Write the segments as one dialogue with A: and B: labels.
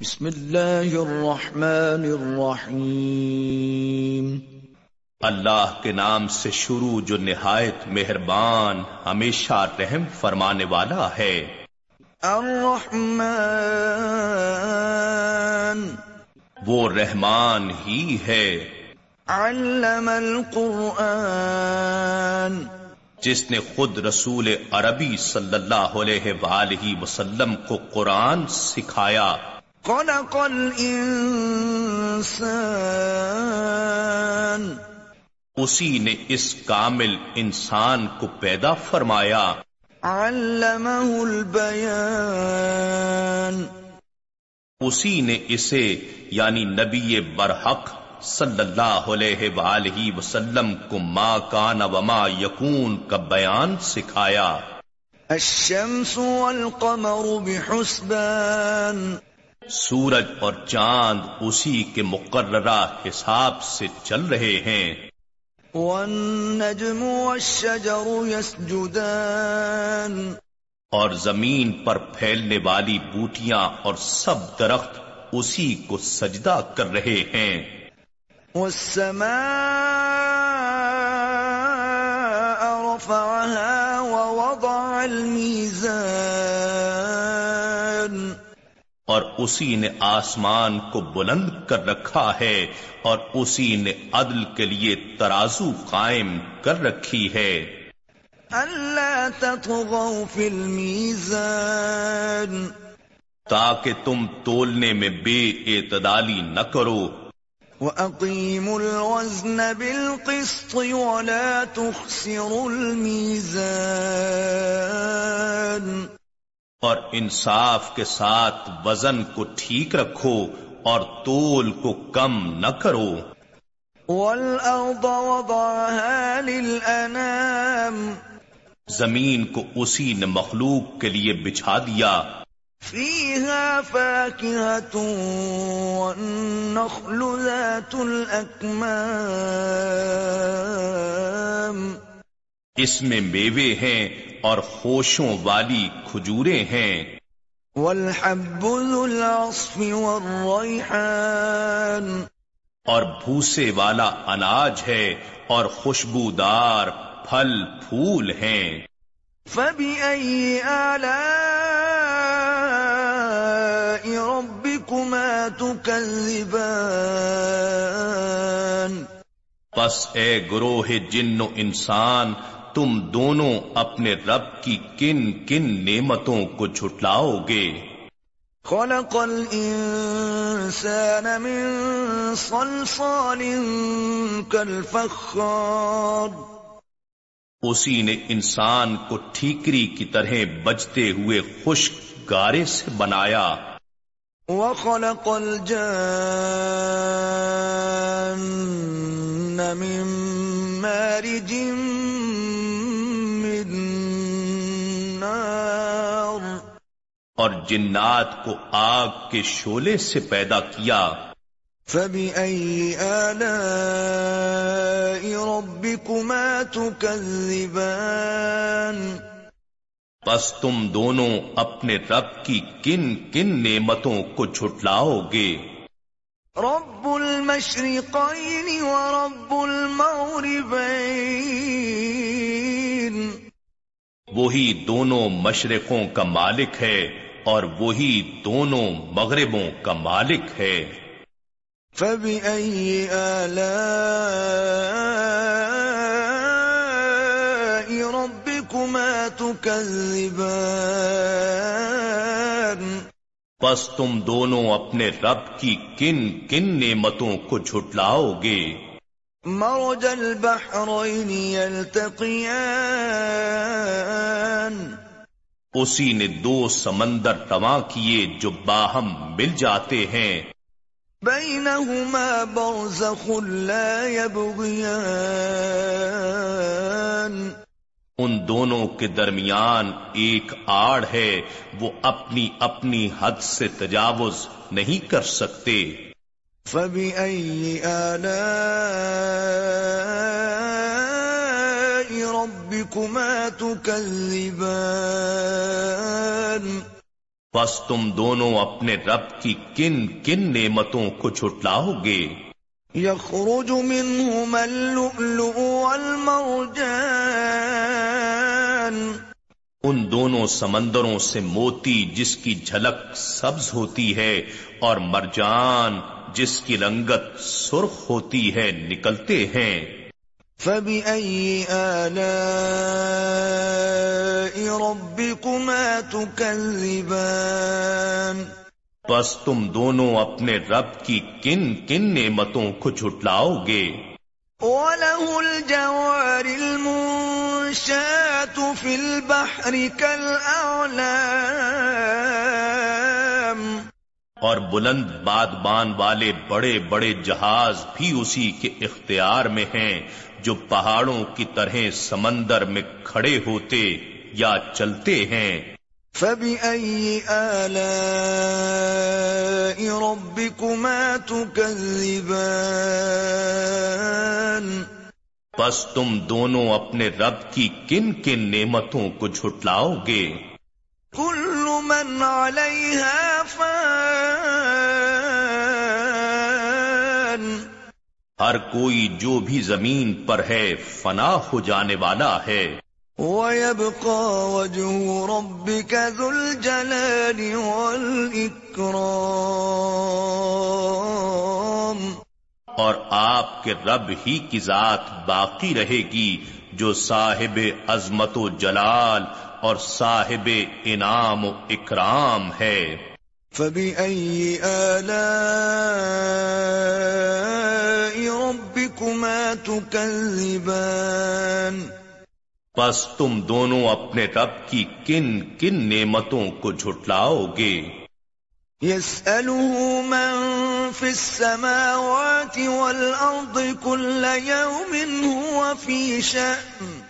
A: بسم اللہ الرحمن الرحیم۔
B: اللہ کے نام سے شروع جو نہایت مہربان ہمیشہ رحم فرمانے والا ہے۔
A: الرحمن۔
B: وہ رحمان ہی ہے۔
A: علم القرآن۔
B: جس نے خود رسول عربی صلی اللہ علیہ وآلہ وسلم کو قرآن سکھایا۔
A: خلق الانسان۔
B: اسی نے اس کامل انسان کو پیدا فرمایا۔
A: علمہ البیان
B: اسی نے اسے یعنی نبی برحق صلی اللہ علیہ وآلہ وسلم کو ما کان وما یکون کا بیان سکھایا۔
A: الشمس والقمر بحسبان۔
B: سورج اور چاند اسی کے مقررہ حساب سے چل رہے ہیں۔
A: والنجم والشجر يسجدان۔
B: اور زمین پر پھیلنے والی بوٹیاں اور سب درخت اسی کو سجدہ کر رہے ہیں۔
A: والسماء رفعها ووضع الميزان۔
B: اور اسی نے آسمان کو بلند کر رکھا ہے اور اسی نے عدل کے لیے ترازو قائم کر رکھی ہے۔
A: ألا تطغوا في الميزان
B: تاکہ تم تولنے میں بے اعتدالی نہ کرو۔
A: وأقيموا الوزن بالقسط ولا تخسروا الميزان
B: اور انصاف کے ساتھ وزن کو ٹھیک رکھو اور تول کو کم نہ کرو۔
A: والأرض وضعها
B: زمین کو اسی نے مخلوق کے لیے بچھا دیا۔
A: فيها فاكهة والنخل ذات الأكمام۔
B: اس میں میوے ہیں اور خوشوں والی کھجوریں ہیں۔
A: والحب ذو العصف والريحان۔
B: اور بھوسے والا اناج ہے اور خوشبودار پھل پھول ہیں۔
A: فبأي آلاء ربكما تكذبان۔
B: پس اے گروہ جن و انسان تم دونوں اپنے رب کی کن کن نعمتوں کو جھٹلاؤ گے۔
A: خلق الإنسان من صلصال كالفخار
B: اسی نے انسان کو ٹھیکری کی طرح بجتے ہوئے خشک گارے سے بنایا۔
A: وخلق الجان من مارج
B: اور جنات کو آگ کے شولے سے پیدا کیا۔
A: فبأي آلاء ربكما تكذبان
B: بس تم دونوں اپنے رب کی کن کن نعمتوں کو جھٹلاؤ گے۔
A: رب المشرقين ورب المغربين
B: وہی دونوں مشرقوں کا مالک ہے۔ اور وہی دونوں مغربوں کا مالک ہے۔
A: فبأي آلاء ربكما تكذبان؟
B: بس تم دونوں اپنے رب کی کن کن نعمتوں کو جھٹلاؤ گے
A: مرج البحرين يلتقيان۔
B: اسی نے دو سمندر رواں کیے جو باہم مل جاتے ہیں۔
A: بينهما برزخ لا يبغيان
B: ان دونوں کے درمیان ایک آڑ ہے وہ اپنی اپنی حد سے تجاوز نہیں کر سکتے۔
A: فبأي آلاء ربكما تكذبان
B: بس تم دونوں اپنے رب کی کن کن نعمتوں کو چھٹلاؤ گے
A: يخرج منهما اللؤلؤ والمرجان۔
B: ان دونوں سمندروں سے موتی جس کی جھلک سبز ہوتی ہے اور مرجان جس کی رنگت سرخ ہوتی ہے نکلتے ہیں۔
A: فبأي آلاء ربكما تكذبان
B: بس تم دونوں اپنے رب کی کن کن نعمتوں کو جھٹلاؤ گے؟
A: وله الجوار المنشات في البحر كالأعلام
B: اور بلند بادبان والے بڑے بڑے جہاز بھی اسی کے اختیار میں ہیں جو پہاڑوں کی طرح سمندر میں کھڑے ہوتے یا چلتے ہیں۔
A: فبأي آلاء ربكما تكذبان
B: بس تم دونوں اپنے رب کی کن کن نعمتوں کو جھٹلاؤ گے؟
A: كل من عليها فان
B: ہر کوئی جو بھی زمین پر ہے فنا ہو جانے والا ہے۔
A: ويبقى وجه ربك ذو الجلال والإكرام۔
B: اور آپ کے رب ہی کی ذات باقی رہے گی جو صاحب عظمت و جلال اور صاحب انعام و اکرام ہے۔
A: فبأي آلاء ربكما تكذبان
B: بس تم دونوں اپنے رب کی کن کن نعمتوں کو جھٹلاؤ گے؟
A: يسأله من في السماوات والأرض كل يوم هو في شأن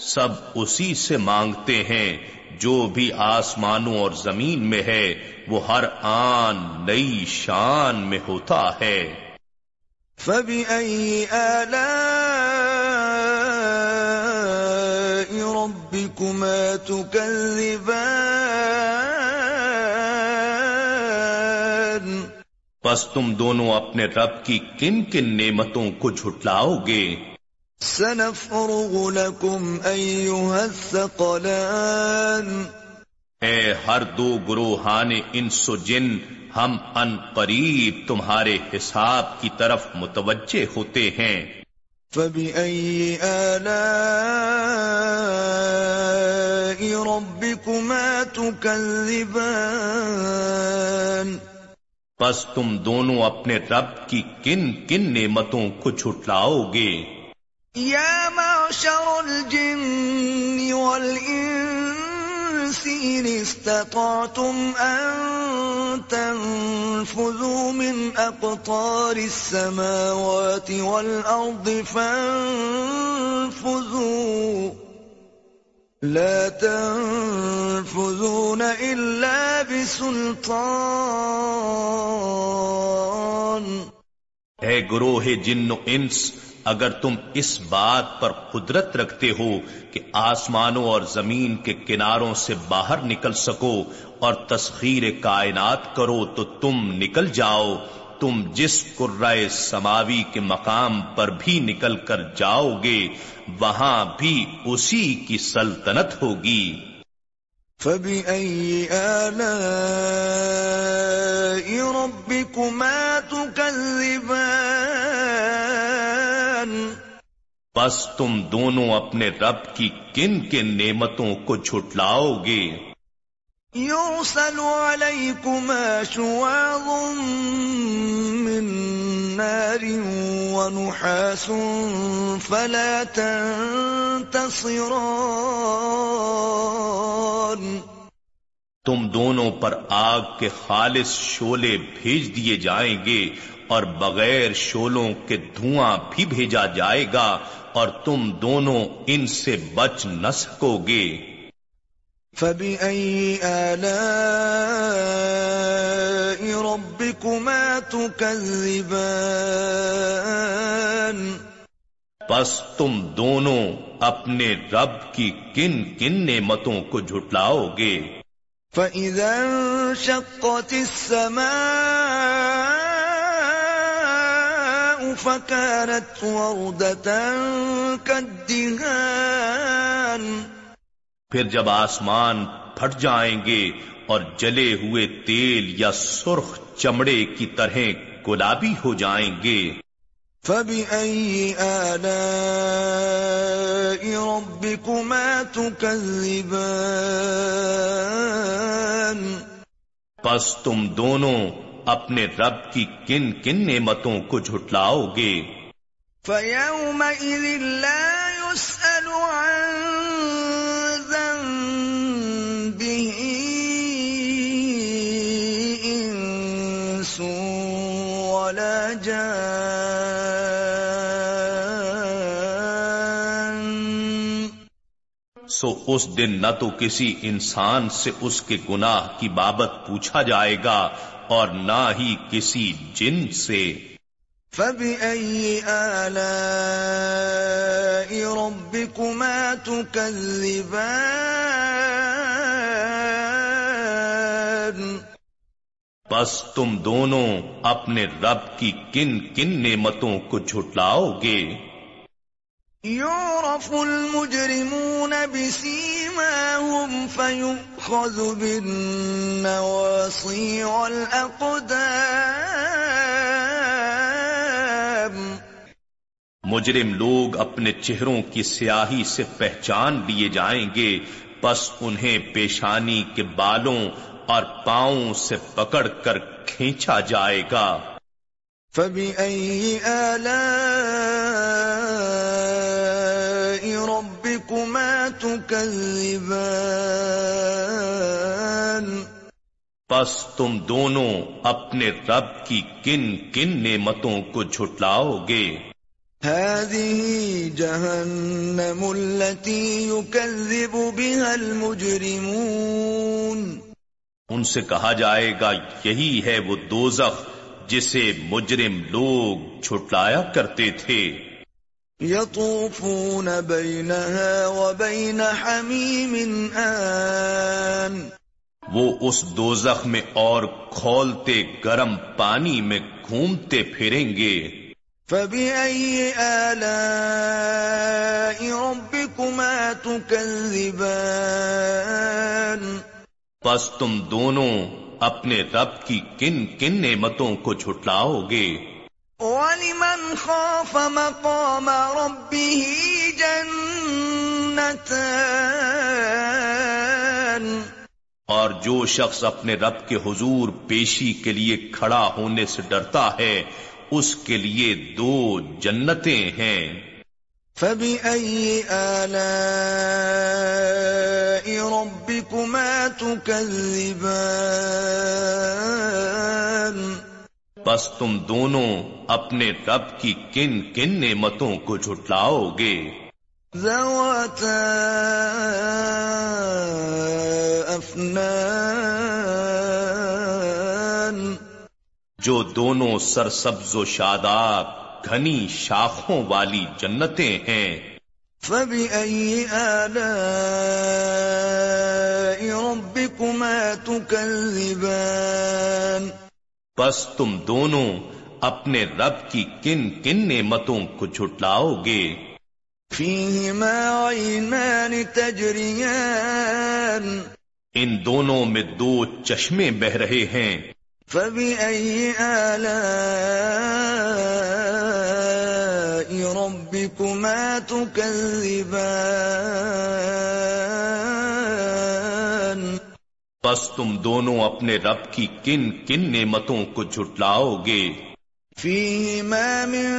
B: سب اسی سے مانگتے ہیں جو بھی آسمانوں اور زمین میں ہے۔ وہ ہر آن نئی شان میں ہوتا ہے۔
A: فبأي آلاء ربكما تكذبان؟
B: بس تم دونوں اپنے رب کی کن کن نعمتوں کو جھٹلاؤ گے؟
A: سنفرغ لكم أيها الثقلان۔
B: اے ہر دو گروہان انس و جن ہم ان قریب تمہارے حساب کی طرف متوجہ ہوتے ہیں۔
A: فبأي آلاء ربكما تكذبان؟
B: بس تم دونوں اپنے رب کی کن کن نعمتوں کو جھٹلاؤ گے؟
A: يا معشر الجن والإنس إن استطعتم أن تنفذوا من أقطار السماوات والأرض فانفذوا لا تنفذون إلا بسلطان
B: اے گروہ جن و انس اگر تم اس بات پر قدرت رکھتے ہو کہ آسمانوں اور زمین کے کناروں سے باہر نکل سکو اور تسخیر کائنات کرو تو تم نکل جاؤ۔ تم جس قرائے سماوی کے مقام پر بھی نکل کر جاؤ گے، وہاں بھی اسی کی سلطنت ہوگی۔
A: فبأي آلاء ربكما تكذبان؟
B: بس تم دونوں اپنے رب کی کن کن نعمتوں کو جھٹلاؤ گے
A: يرسل عليكما شواظ من نار ونحاس فلا تنتصران
B: تم دونوں پر آگ کے خالص شولے بھیج دیے جائیں گے اور بغیر شولوں کے دھواں بھی بھیجا جائے گا اور تم دونوں ان سے بچ نہ سکو گے
A: فبأي آلاء ربكما تكذبان
B: بس تم دونوں اپنے رب کی کن کن نعمتوں کو جھٹلاؤ گے۔
A: فَإِذَا انشَقَّتِ السَّمَاءُ فَكَانَتْ وَرْدَةً كَالدِّهَانِ.
B: پھر جب آسمان پھٹ جائیں گے اور جلے ہوئے تیل یا سرخ چمڑے کی طرح گلابی ہو جائیں گے۔
A: فَبِأَيِّ آلَاءِ رَبِّكُمَا تُكَذِّبَانِ؟
B: پس تم دونوں اپنے رب کی کن کن نعمتوں کو جھٹلاؤ گے۔
A: فَيَوْمَئِذٍ لَا يُسْأَلُ عَن ذَنبِهِ إِنسٌ وَلَا جَانٌّ۔
B: سو اس دن نہ تو کسی انسان سے اس کے گناہ کی بابت پوچھا جائے گا۔ اور نہ ہی کسی جن سے۔
A: فَبِأَيِّ آلَاءِ رَبِّكُمَا تُكَذِّبَانِ؟
B: بس تم دونوں اپنے رب کی کن کن نعمتوں کو جھٹلاؤ گے؟
A: يُعْرَفُ الْمُجْرِمُونَ بِسِيمَاهُمْ فَيُؤْخَذُ بِالنَّوَاصِي وَالْأَقْدَامِ
B: مجرم لوگ اپنے چہروں کی سیاہی سے پہچان لیے جائیں گے پس انہیں پیشانی کے بالوں اور پاؤں سے پکڑ کر کھینچا جائے گا۔
A: فَبِأَيِّ آلَاءِ تُكَذِّبَانِ
B: پس تم دونوں اپنے رب کی کن کن نعمتوں کو جھٹلاؤ گے۔
A: هذه جهنم التي يكذب بها المجرمون۔
B: ان سے کہا جائے گا یہی ہے وہ دوزخ جسے مجرم لوگ چھٹلایا کرتے تھے۔
A: يطوفون بينها وبين حميم آن.
B: وہ اس دوزخ میں اور کھولتے گرم پانی میں گھومتے پھریں گے۔
A: فبأي آلاء ربكما تكذبان؟
B: پس تم دونوں اپنے رب کی کن کن نعمتوں کو جھٹلاؤ گے؟
A: ولمن خاف مقام ربه جنتان
B: اور جو شخص اپنے رب کے حضور پیشی کے لیے کھڑا ہونے سے ڈرتا ہے اس کے لیے دو جنتیں ہیں۔
A: فبأي آلاء ربكما تكذبان
B: بس تم دونوں اپنے رب کی کن کن نعمتوں کو جھٹلاؤ گے۔
A: ذواتا أفنان
B: جو دونوں سرسبز و شاداب گھنی شاخوں والی جنتیں ہیں۔
A: فبأي آلاء ربكما تكذبان؟
B: بس تم دونوں اپنے رب کی کن کن نعمتوں کو جھٹلاؤ گے۔
A: فيهما عينان تجريان
B: ان دونوں میں دو چشمے بہ رہے ہیں۔
A: فبأي آلاء ربكما تكذبان
B: بس تم دونوں اپنے رب کی کن کن نعمتوں کو جھٹلاؤ گے۔
A: فيهما من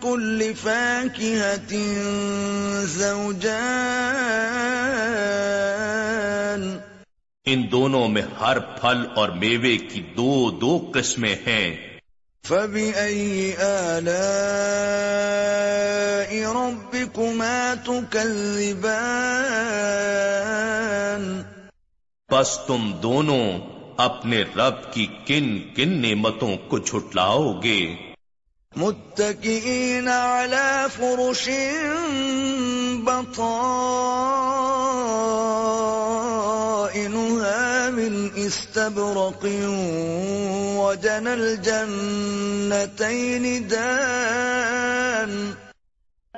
A: كل فاكهة زوجان۔
B: ان دونوں میں ہر پھل اور میوے کی دو دو قسمیں ہیں۔
A: فبأي آلاء ربكما تكذبان
B: بس تم دونوں اپنے رب کی کن کن نعمتوں کو جھٹلاؤ گے۔
A: متكئين على فرش بطائنها من استبرق وجنى الجنتين دان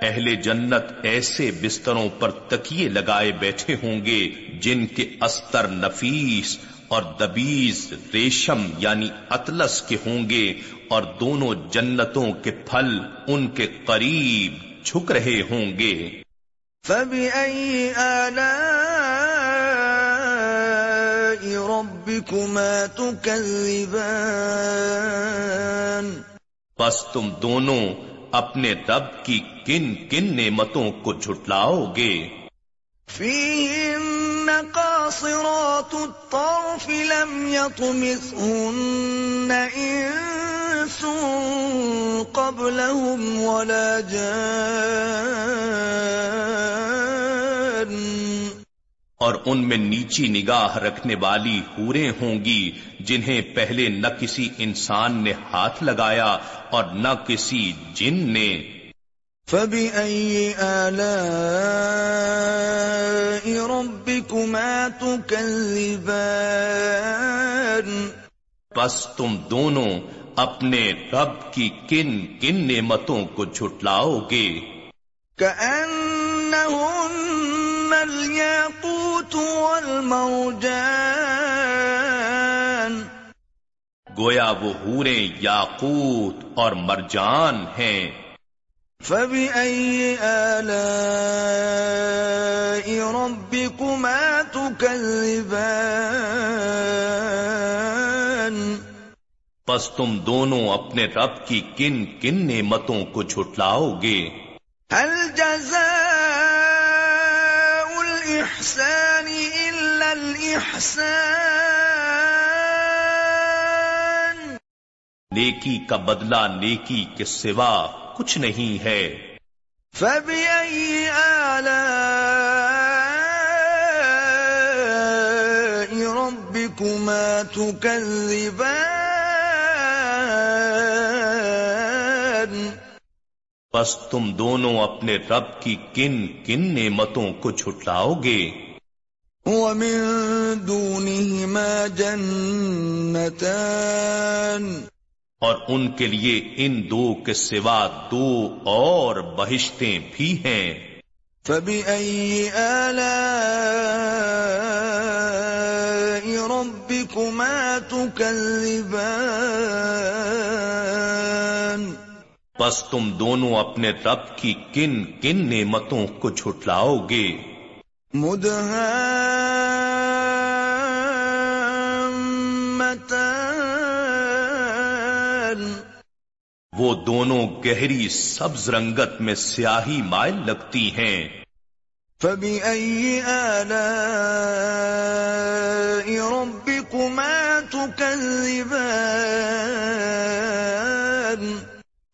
B: اہل جنت ایسے بستروں پر تکیے لگائے بیٹھے ہوں گے جن کے استر نفیس اور دبیز ریشم یعنی اطلس کے ہوں گے اور دونوں جنتوں کے پھل ان کے قریب جھک رہے ہوں گے۔
A: فبأي آلاء ربكما تكذبان؟
B: بس تم دونوں اپنے رب کی کن کن نعمتوں کو جھٹلاؤ گے؟
A: قاصرات الطرف لم يطمثهن إنس قبلهم ولا جان۔
B: اور ان میں نیچی نگاہ رکھنے والی حوریں ہوں گی جنہیں پہلے نہ کسی انسان نے ہاتھ لگایا اور نہ کسی جن نے۔
A: فبأي آلاء ربكما تكذبان
B: بس تم دونوں اپنے رب کی کن کن نعمتوں کو جھٹلاؤ گے؟
A: كأنهن الياقوت والمرجان
B: گویا وہ حوریں یاقوت اور مرجان ہیں۔
A: فبأي آلاء ربكما تكذبان
B: بس تم دونوں اپنے رب کی کن کن نعمتوں کو جھٹلاؤ گے؟
A: هل جزاء الإحسان إلا الإحسان
B: نیکی کا بدلہ نیکی کے سوا کچھ نہیں ہے۔
A: فبأي آلاء ربكما تكذبان
B: بس تم دونوں اپنے رب کی کن کن نعمتوں کو جھٹلاؤ گے۔
A: ومن دونهما جنتان
B: اور ان کے لیے ان دو کے سوا دو اور بہشتیں بھی ہیں۔
A: فبأي آلاء ربكما تكذبان
B: تم دونوں اپنے رب کی کن کن نعمتوں کو جھٹلاؤ گے۔
A: مدهامتان
B: وہ دونوں گہری سبز رنگت میں سیاہی مائل لگتی ہیں۔
A: فبأي آلاء ربكما تكذبان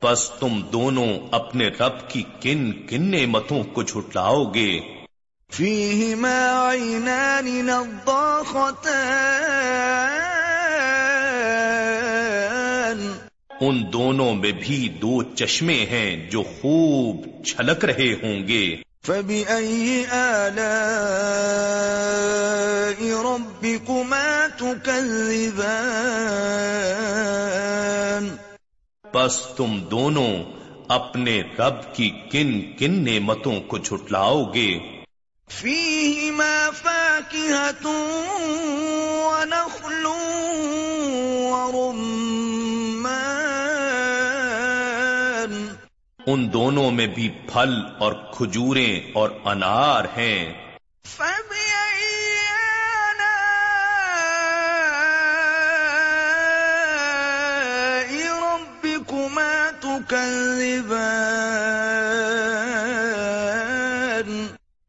B: بس تم دونوں اپنے رب کی کن کن نعمتوں کو جھٹلاؤ گے۔
A: فيهما عينان نضاختان
B: ان دونوں میں بھی دو چشمے ہیں جو خوب چھلک رہے ہوں گے۔
A: فبأي آلاء ربكما تكذبان
B: بس تم دونوں اپنے رب کی کن کن نعمتوں کو جھٹلاؤ گے۔
A: فيهما فاكهة
B: ان دونوں میں بھی پھل اور کھجوریں اور انار ہیں۔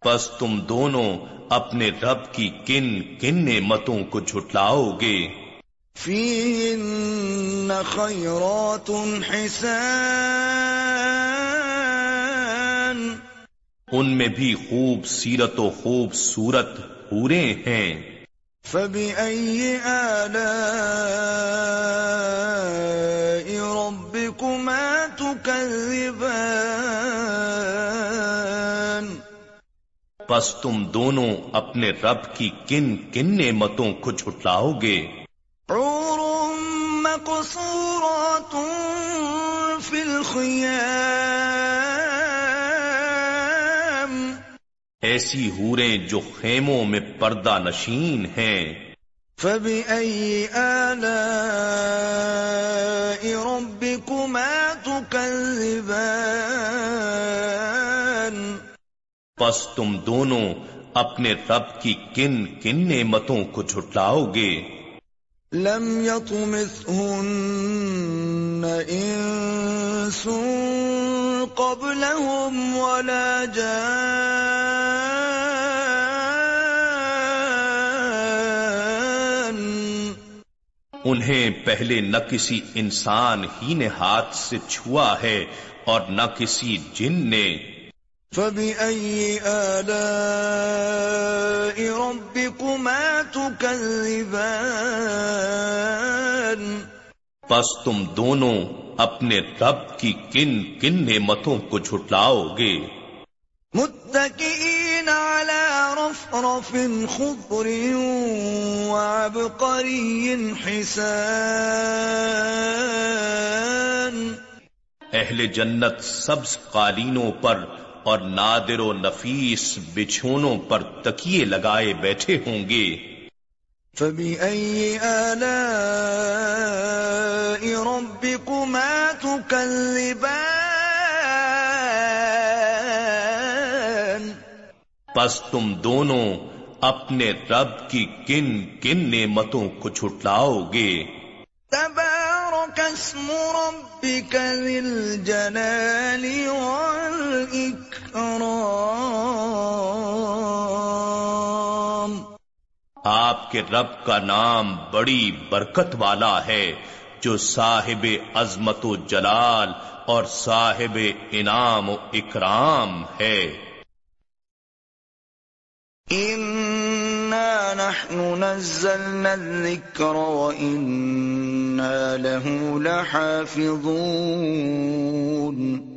B: بس تم دونوں اپنے رب کی کن کن نعمتوں کو جھٹلاؤ گے۔
A: فيهن خيرات حسان.
B: ان میں بھی خوب سیرت و خوب صورت پورے ہیں۔
A: فبأي آلاء ربكما تكذبان؟
B: پس تم دونوں اپنے رب کی کن کن نعمتوں کو جھٹلاؤ گے؟
A: مقصورات في الخيام.
B: ایسی ہوریں جو خیموں میں پردہ نشین ہیں۔
A: فبأي آلاء ربكما تكذبان؟
B: پس تم دونوں اپنے رب کی کن کن نعمتوں کو جھٹلاؤ گے۔
A: لم يطمثهن انس قبلهم ولا جان.
B: انہیں پہلے نہ کسی انسان ہی نے ہاتھ سے چھوا ہے اور نہ کسی جن نے
A: فبأي آلاء ربكما تكذبان
B: پس تم دونوں اپنے رب کی کن کن نعمتوں کو جھٹلاؤ گے۔
A: متكئين على رفرف خضر وعبقري حسان
B: اہل جنت سبز قالینوں پر اور نادر و نفیس بچھونوں پر تکیے لگائے بیٹھے ہوں گے۔
A: فبأي آلاء ربكما تكذبان؟
B: پس تم دونوں اپنے رب کی کن کن نعمتوں کو چھٹلاؤ گے۔
A: تبارك اسم ربك ذي الجلال والإكرام
B: آپ کے رب کا نام بڑی برکت والا ہے جو صاحب عظمت و جلال اور صاحب انعام و اکرام ہے۔
A: إنا نحن نزلنا الذكر وإنا له لحافظون۔